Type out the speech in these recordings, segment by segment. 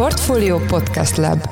Portfolio Podcast Lab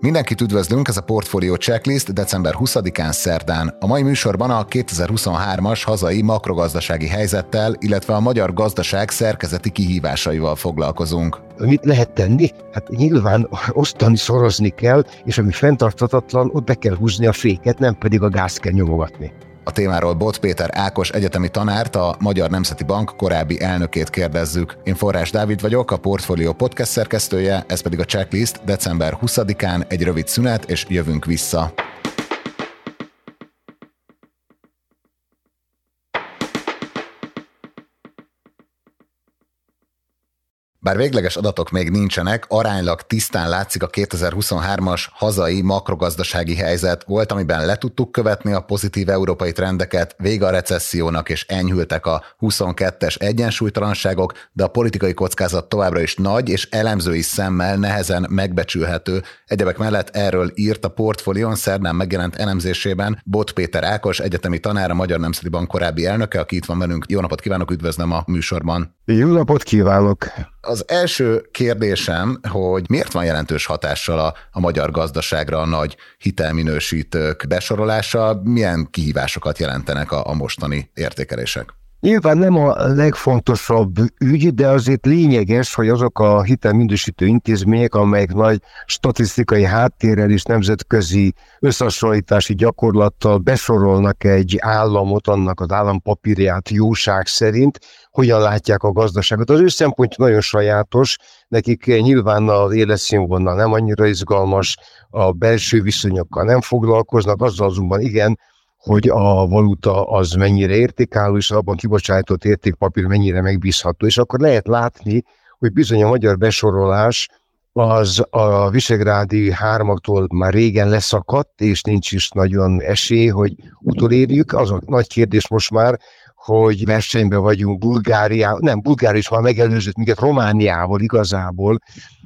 Mindenkit üdvözlünk, ez a Portfolio Checklist december 20-án szerdán. A mai műsorban a 2023-as hazai makrogazdasági helyzettel, illetve a magyar gazdaság szerkezeti kihívásaival foglalkozunk. Mit lehet tenni? Hát nyilván osztani, szorozni kell, és ami fenntartatatlan, ott be kell húzni a féket, nem pedig a gáz kell nyomogatni. A témáról Bot Péter Ákos egyetemi tanárt, a Magyar Nemzeti Bank korábbi elnökét kérdezzük. Én Forrás Dávid vagyok, a Portfolio podcast szerkesztője, ez pedig a checklist december 20-án egy rövid szünet, és jövünk vissza. Bár végleges adatok még nincsenek, aránylag tisztán látszik a 2023-as hazai makrogazdasági helyzet volt, amiben le tudtuk követni a pozitív európai trendeket, vége a recessziónak és enyhültek a 22-es egyensúlytalanságok, de a politikai kockázat továbbra is nagy és elemzői szemmel nehezen megbecsülhető. Egyebek mellett erről írt a portfólión szerdán megjelent elemzésében Bot Péter Ákos, egyetemi tanár, a Magyar Nemzeti Bank korábbi elnöke, aki itt van velünk. Jó napot kívánok, üdvözlöm a műsorban. Jó napot kívánok! Az első kérdésem, hogy miért van jelentős hatással a, a magyar gazdaságra a nagy hitelminősítők besorolása, milyen kihívásokat jelentenek a, a mostani értékelések? Nyilván nem a legfontosabb ügy, de azért lényeges, hogy azok a hitelmindősítő intézmények, amelyek nagy statisztikai háttérrel és nemzetközi összehasonlítási gyakorlattal besorolnak egy államot, annak az állampapírját jóság szerint, hogyan látják a gazdaságot. Az ő szempontja nagyon sajátos, nekik nyilván az életszínvonal nem annyira izgalmas, a belső viszonyokkal nem foglalkoznak, azzal azonban igen, hogy a valuta az mennyire értékálló, és abban kibocsájtott értékpapír mennyire megbízható. És akkor lehet látni, hogy bizony a magyar besorolás az a visegrádi hármaktól már régen leszakadt, és nincs is nagyon esély, hogy utolérjük. Az a nagy kérdés most már, hogy versenyben vagyunk Bulgáriával, nem, Bulgária is már megelőzött minket Romániával igazából,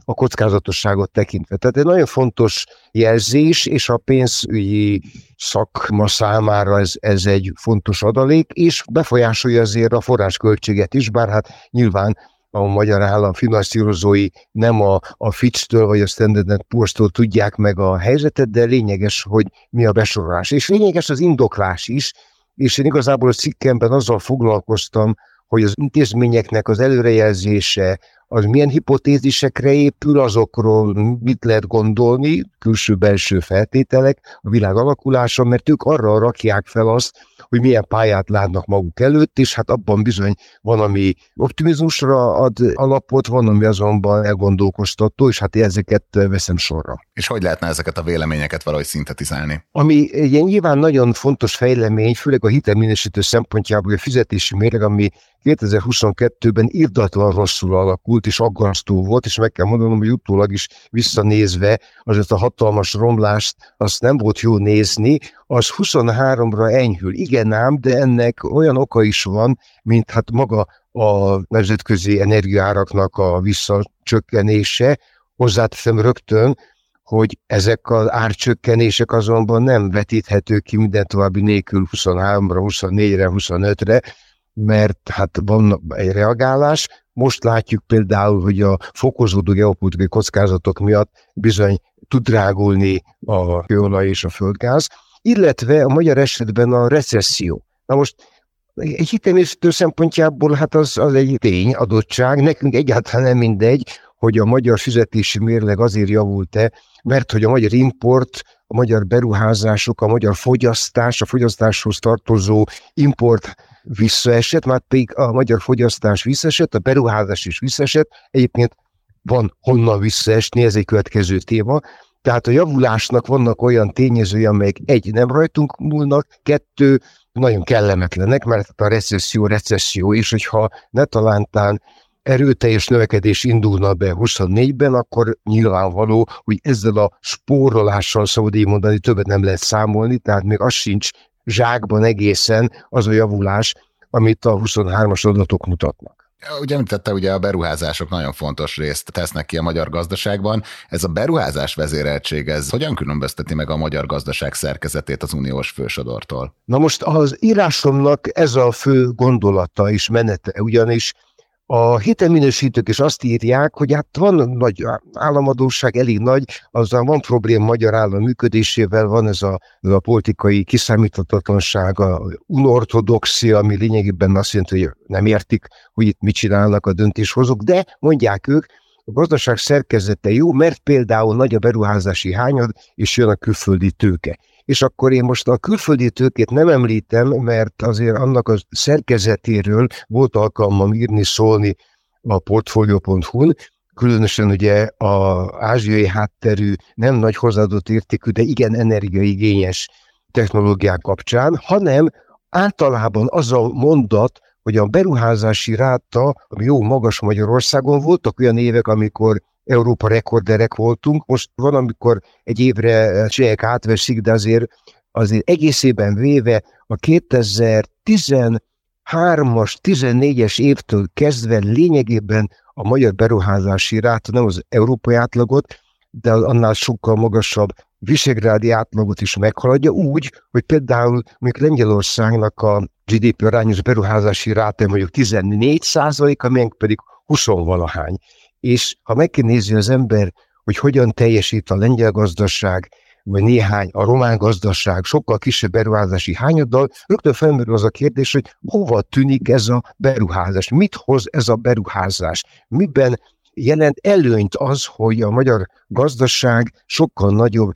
a kockázatosságot tekintve. Tehát egy nagyon fontos jelzés, és a pénzügyi szakma számára ez, ez egy fontos adalék, és befolyásolja azért a forrásköltséget is, bár hát nyilván a magyar állam finanszírozói nem a, a Fitch-től vagy a Standard Poor's-tól tudják meg a helyzetet, de lényeges, hogy mi a besorolás. És lényeges az indoklás is, és én igazából a cikkemben azzal foglalkoztam, hogy az intézményeknek az előrejelzése, az milyen hipotézisekre épül, azokról mit lehet gondolni, külső-belső feltételek, a világ alakulása, mert ők arra rakják fel azt, hogy milyen pályát látnak maguk előtt, és hát abban bizony van, ami optimizmusra ad alapot, van, ami azonban elgondolkoztató, és hát ezeket veszem sorra. És hogy lehetne ezeket a véleményeket valahogy szintetizálni? Ami egy nyilván nagyon fontos fejlemény, főleg a hitelminősítő szempontjából a fizetési méreg, ami 2022-ben irdatlan rosszul alakult, és aggasztó volt, és meg kell mondanom, hogy utólag is visszanézve azért a hatalmas romlást, azt nem volt jó nézni, az 23-ra enyhül. Igen ám, de ennek olyan oka is van, mint hát maga a nemzetközi energiáraknak a visszacsökkenése. Hozzáteszem rögtön, hogy ezek az árcsökkenések azonban nem vetíthetők ki minden további nélkül 23-ra, 24-re, 25-re, mert hát van egy reagálás. Most látjuk például, hogy a fokozódó geopolitikai kockázatok miatt bizony tud drágulni a kőolaj és a földgáz, illetve a magyar esetben a recesszió. Na most egy hitelmészítő szempontjából hát az, az egy tény, adottság, nekünk egyáltalán nem mindegy, hogy a magyar fizetési mérleg azért javult-e, mert hogy a magyar import, a magyar beruházások, a magyar fogyasztás, a fogyasztáshoz tartozó import visszaesett, már pedig a magyar fogyasztás visszaesett, a beruházás is visszaesett, egyébként van honnan visszaesni, ez egy következő téma, tehát a javulásnak vannak olyan tényezői, amelyek egy, nem rajtunk múlnak, kettő, nagyon kellemetlenek, mert a recesszió, recesszió, és hogyha ne talántán erőteljes növekedés indulna be 24-ben, akkor nyilvánvaló, hogy ezzel a spórolással szabad így mondani, többet nem lehet számolni, tehát még az sincs zsákban egészen az a javulás, amit a 23-as adatok mutatnak. Ugye említette, ugye a beruházások nagyon fontos részt tesznek ki a magyar gazdaságban. Ez a beruházás vezéreltség, ez hogyan különbözteti meg a magyar gazdaság szerkezetét az uniós fősodortól? Na most az írásomnak ez a fő gondolata és menete, ugyanis a hitelminősítők is azt írják, hogy hát van nagy államadóság, elég nagy, azzal van probléma magyar állam működésével, van ez a, ez a politikai kiszámíthatatlanság, a unortodoxia, ami lényegében azt jelenti, hogy nem értik, hogy itt mit csinálnak a döntéshozók, de mondják ők, a gazdaság szerkezete jó, mert például nagy a beruházási hányad, és jön a külföldi tőke és akkor én most a külföldi tőkét nem említem, mert azért annak a szerkezetéről volt alkalmam írni, szólni a portfolio.hu-n, különösen ugye a ázsiai hátterű, nem nagy hozzáadott értékű, de igen energiaigényes technológiák kapcsán, hanem általában az a mondat, hogy a beruházási ráta, ami jó magas Magyarországon, voltak olyan évek, amikor Európa rekorderek voltunk. Most van, amikor egy évre csinálják átveszik, de azért, azért egészében véve a 2013-as, 14-es évtől kezdve lényegében a magyar beruházási ráta nem az európai átlagot, de annál sokkal magasabb visegrádi átlagot is meghaladja, úgy, hogy például mondjuk Lengyelországnak a GDP arányos beruházási ráta mondjuk 14 százalék, amelyek pedig 20 valahány és ha megnézi az ember, hogy hogyan teljesít a lengyel gazdaság, vagy néhány a román gazdaság sokkal kisebb beruházási hányaddal, rögtön felmerül az a kérdés, hogy hova tűnik ez a beruházás, mit hoz ez a beruházás, miben jelent előnyt az, hogy a magyar gazdaság sokkal nagyobb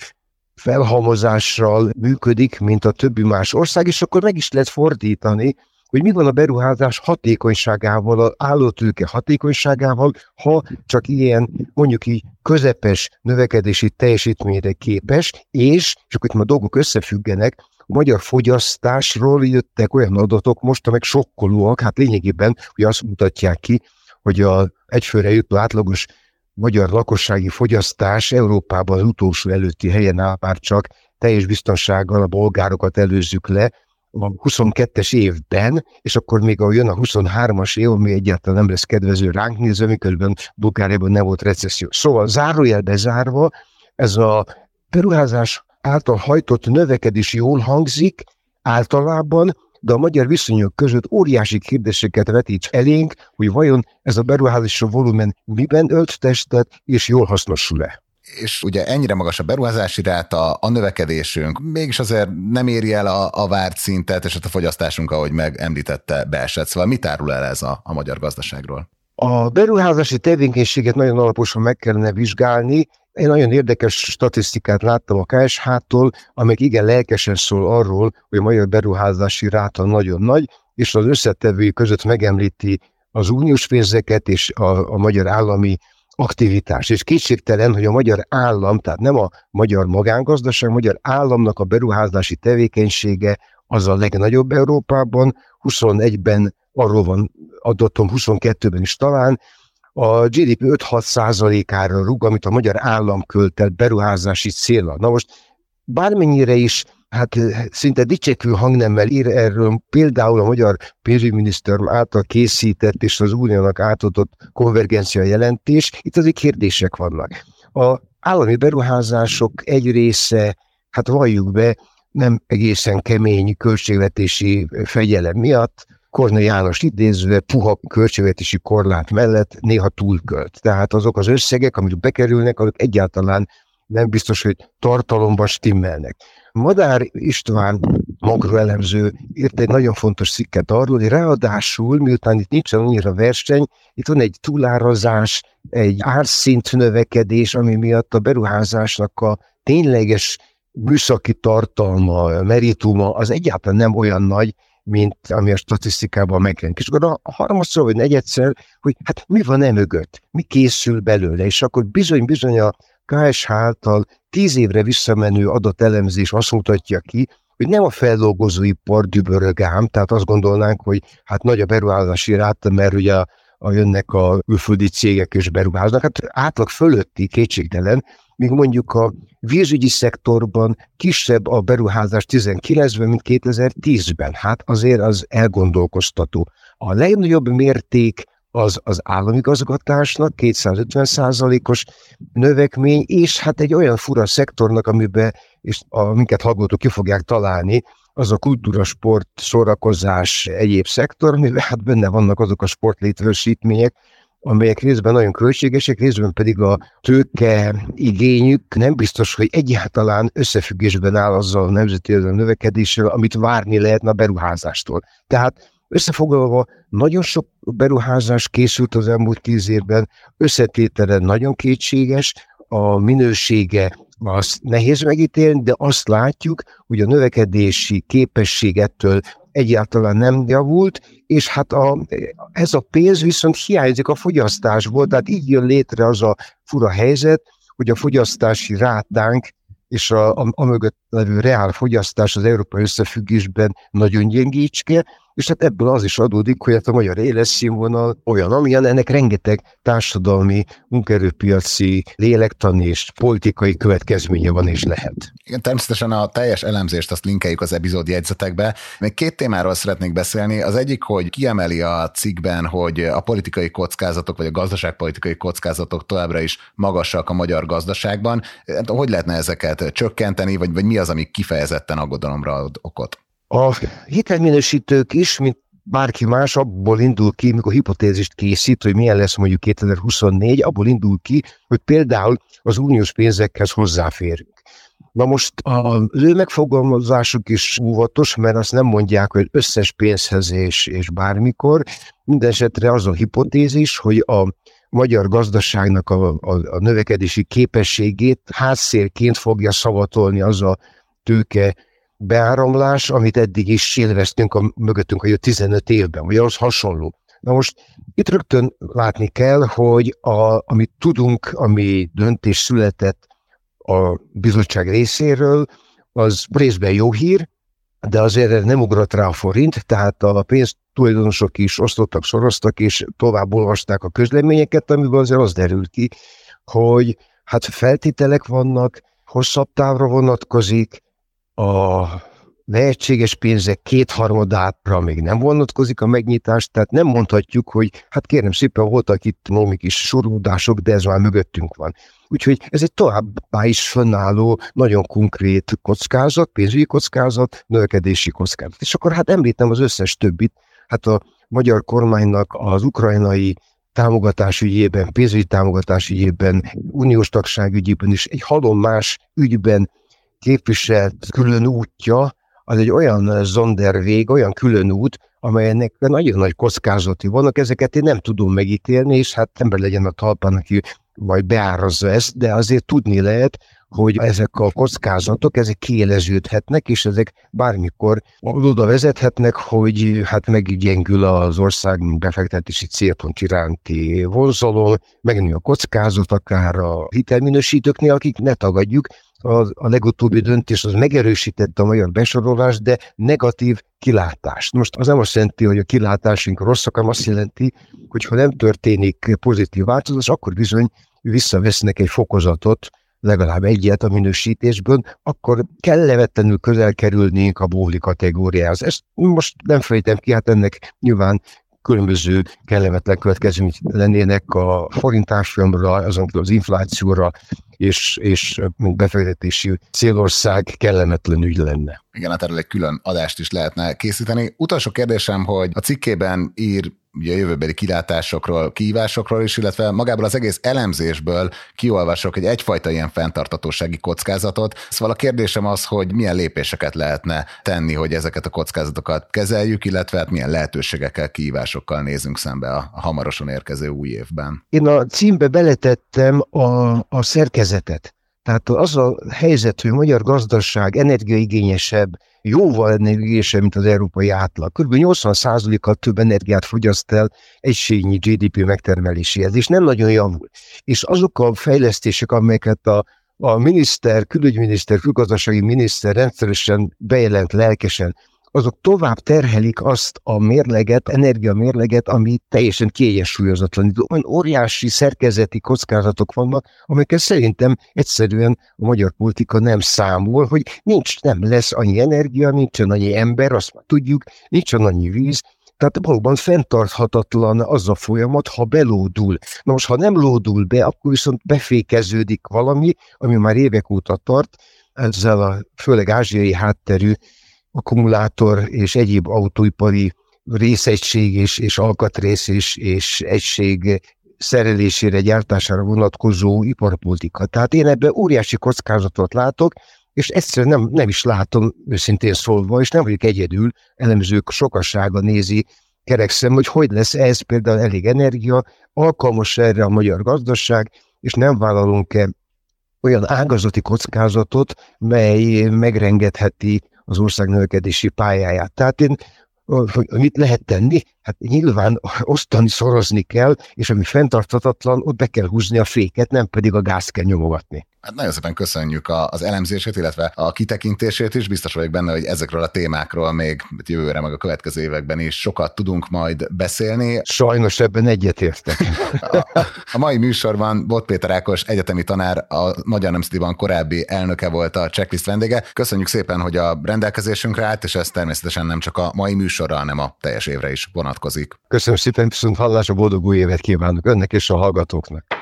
felhalmozással működik, mint a többi más ország, és akkor meg is lehet fordítani hogy mi van a beruházás hatékonyságával, az állótőke hatékonyságával, ha csak ilyen mondjuk így közepes növekedési teljesítményre képes, és, és akkor itt a dolgok összefüggenek, a magyar fogyasztásról jöttek olyan adatok most, amelyek sokkolóak, hát lényegében, hogy azt mutatják ki, hogy a egyfőre jutó átlagos magyar lakossági fogyasztás Európában az utolsó előtti helyen áll, már csak teljes biztonsággal a bolgárokat előzzük le, a 22-es évben, és akkor még a jön a 23-as év, ami egyáltalán nem lesz kedvező ránk nézve, miközben Bulgáriában nem volt recesszió. Szóval zárójelbe zárva, ez a beruházás által hajtott növekedés jól hangzik általában, de a magyar viszonyok között óriási kérdéseket vetít elénk, hogy vajon ez a beruházási volumen miben ölt testet, és jól hasznosul-e és ugye ennyire magas a beruházási ráta, a növekedésünk, mégis azért nem éri el a, a várt szintet, és hát a fogyasztásunk, ahogy meg említette, beesett. Szóval mit árul el ez a, a magyar gazdaságról? A beruházási tevékenységet nagyon alaposan meg kellene vizsgálni. Én nagyon érdekes statisztikát láttam a KSH-tól, amelyik igen lelkesen szól arról, hogy a magyar beruházási ráta nagyon nagy, és az összetevői között megemlíti az uniós pénzeket és a, a magyar állami aktivitás. És kétségtelen, hogy a magyar állam, tehát nem a magyar magángazdaság, a magyar államnak a beruházási tevékenysége az a legnagyobb Európában, 21-ben arról van adatom, 22-ben is talán, a GDP 5-6 százalékára rúg, amit a magyar állam költ el beruházási célra. Na most bármennyire is hát szinte dicsekvő hangnemmel ír erről például a magyar pénzügyminiszter által készített és az uniónak átadott konvergencia jelentés. Itt azért kérdések vannak. A állami beruházások egy része, hát valljuk be, nem egészen kemény költségvetési fegyelem miatt, Kornai János idézve puha költségvetési korlát mellett néha túlkölt. Tehát azok az összegek, amik bekerülnek, azok egyáltalán nem biztos, hogy tartalomban stimmelnek. Madár István makroelemző írt egy nagyon fontos cikket arról, hogy ráadásul, miután itt nincsen annyira verseny, itt van egy túlárazás, egy árszint növekedés, ami miatt a beruházásnak a tényleges műszaki tartalma, merituma az egyáltalán nem olyan nagy, mint ami a statisztikában megjelenik. És akkor a harmadszor vagy negyedszer, hogy hát mi van e mögött, mi készül belőle, és akkor bizony-bizony a KSH által tíz évre visszamenő adatelemzés azt mutatja ki, hogy nem a feldolgozóipar dübörög ám, tehát azt gondolnánk, hogy hát nagy a beruházási ráta, mert ugye a, a jönnek a külföldi cégek és beruháznak, hát átlag fölötti kétségtelen, míg mondjuk a vízügyi szektorban kisebb a beruházás 19-ben, mint 2010-ben. Hát azért az elgondolkoztató. A legnagyobb mérték az az állami gazgatásnak 250 százalékos növekmény, és hát egy olyan fura szektornak, amiben, és a, minket hallgatók ki fogják találni, az a kultúra, sport, sorakozás, egyéb szektor, amiben hát benne vannak azok a sportlétesítmények, amelyek részben nagyon költségesek, részben pedig a tőke igényük nem biztos, hogy egyáltalán összefüggésben áll azzal a nemzeti növekedéssel, amit várni lehetne a beruházástól. Tehát Összefoglalva, nagyon sok beruházás készült az elmúlt tíz évben, összetétele nagyon kétséges, a minősége azt nehéz megítélni, de azt látjuk, hogy a növekedési képesség ettől egyáltalán nem javult, és hát a, ez a pénz viszont hiányzik a fogyasztásból, tehát így jön létre az a fura helyzet, hogy a fogyasztási rátánk és a, a, a mögött levő reál fogyasztás az európai összefüggésben nagyon gyengécske, és hát ebből az is adódik, hogy hát a magyar életszínvonal olyan, amilyen ennek rengeteg társadalmi, munkerőpiaci, lélektani és politikai következménye van és lehet. Igen, természetesen a teljes elemzést azt linkeljük az epizód jegyzetekbe. Még két témáról szeretnék beszélni. Az egyik, hogy kiemeli a cikkben, hogy a politikai kockázatok, vagy a gazdaságpolitikai kockázatok továbbra is magasak a magyar gazdaságban. Hogy lehetne ezeket csökkenteni, vagy, vagy mi az, ami kifejezetten aggodalomra ad okot? A hitelminősítők is, mint bárki más abból indul ki, mikor hipotézist készít, hogy milyen lesz mondjuk 2024, abból indul ki, hogy például az uniós pénzekhez hozzáférünk. Na most az ő megfogalmazásuk is óvatos, mert azt nem mondják, hogy összes pénzhez és, és bármikor. Mindenesetre az a hipotézis, hogy a magyar gazdaságnak a, a, a növekedési képességét hátszélként fogja szavatolni az a tőke beáramlás, amit eddig is élveztünk a mögöttünk a 15 évben, vagy az hasonló. Na most itt rögtön látni kell, hogy a, amit tudunk, ami döntés született a bizottság részéről, az részben jó hír, de azért nem ugrott rá a forint, tehát a pénzt tulajdonosok is osztottak, szoroztak, és tovább olvasták a közleményeket, amiből azért az derült ki, hogy hát feltételek vannak, hosszabb távra vonatkozik, a lehetséges pénzek kétharmadára még nem vonatkozik a megnyitás, tehát nem mondhatjuk, hogy hát kérem szépen voltak itt valami kis sorúdások, de ez már mögöttünk van. Úgyhogy ez egy továbbá is fönnálló, nagyon konkrét kockázat, pénzügyi kockázat, növekedési kockázat. És akkor hát említem az összes többit, hát a magyar kormánynak az ukrajnai támogatás ügyében, pénzügyi támogatás ügyében, uniós tagság ügyében is egy halom más ügyben képviselt külön útja, az egy olyan zondervég, olyan külön út, amelynek nagyon nagy kockázati vannak, ezeket én nem tudom megítélni, és hát ember legyen a talpán, aki majd beárazza ezt, de azért tudni lehet, hogy ezek a kockázatok, ezek kieleződhetnek, és ezek bármikor oda vezethetnek, hogy hát meggyengül az ország befektetési célpont iránti vonzalom, megnő a kockázat akár a hitelminősítőknél, akik ne tagadjuk, a, a legutóbbi döntés az megerősítette a magyar besorolást, de negatív kilátást. Most az nem azt jelenti, hogy a kilátásunk rosszak, hanem azt jelenti, hogy ha nem történik pozitív változás, akkor bizony visszavesznek egy fokozatot, legalább egyet a minősítésből, akkor kellemetlenül közel kerülnénk a bóli kategóriához. Ezt most nem fejtem ki, hát ennek nyilván különböző kellemetlen következmények lennének a forintárfolyamra, azon az inflációra, és, és befektetési célország kellemetlen ügy lenne. Igen, hát erről egy külön adást is lehetne készíteni. Utolsó kérdésem, hogy a cikkében ír ugye jövőbeli kilátásokról, kihívásokról is, illetve magából az egész elemzésből kiolvasok egy egyfajta ilyen fenntartatósági kockázatot. Szóval a kérdésem az, hogy milyen lépéseket lehetne tenni, hogy ezeket a kockázatokat kezeljük, illetve hát milyen lehetőségekkel, kihívásokkal nézünk szembe a, a hamarosan érkező új évben. Én a címbe beletettem a, a szerkezetet. Tehát az a helyzet, hogy a magyar gazdaság energiaigényesebb, jóval energiaigényesebb, mint az európai átlag. Kb. 80%-kal több energiát fogyaszt el egységnyi GDP megtermeléséhez, és nem nagyon javul. És azok a fejlesztések, amelyeket a a miniszter, külügyminiszter, külgazdasági miniszter rendszeresen bejelent lelkesen, azok tovább terhelik azt a mérleget, energiamérleget, ami teljesen kiegyensúlyozatlan. Olyan óriási szerkezeti kockázatok vannak, amiket szerintem egyszerűen a magyar politika nem számol, hogy nincs, nem lesz annyi energia, nincsen annyi ember, azt már tudjuk, nincsen annyi víz, Tehát valóban fenntarthatatlan az a folyamat, ha belódul. Na most, ha nem lódul be, akkor viszont befékeződik valami, ami már évek óta tart, ezzel a főleg ázsiai hátterű akkumulátor és egyéb autóipari részegység és, és alkatrész és, és egység szerelésére, gyártására vonatkozó iparpolitika. Tehát én ebben óriási kockázatot látok, és egyszerűen nem, nem is látom őszintén szólva, és nem vagyok egyedül, elemzők sokassága nézi kerekszem, hogy hogy lesz ez például elég energia, alkalmas erre a magyar gazdaság, és nem vállalunk-e olyan ágazati kockázatot, mely megrengetheti az ország növekedési pályáját. Tehát én hogy mit lehet tenni? Hát nyilván osztani, szorozni kell, és ami fenntartatatlan, ott be kell húzni a féket, nem pedig a gáz kell nyomogatni. Hát nagyon szépen köszönjük az elemzését, illetve a kitekintését is. Biztos vagyok benne, hogy ezekről a témákról még jövőre, meg a következő években is sokat tudunk majd beszélni. Sajnos ebben egyetértek. A, a mai műsorban Bot Péter Ákos egyetemi tanár, a Magyar Nemzeti Bank korábbi elnöke volt a checklist vendége. Köszönjük szépen, hogy a rendelkezésünkre állt, és ez természetesen nem csak a mai műsorra, hanem a teljes évre is vonatkozik. Köszönöm szépen, viszont hallásra boldog új évet kívánok önnek és a hallgatóknak.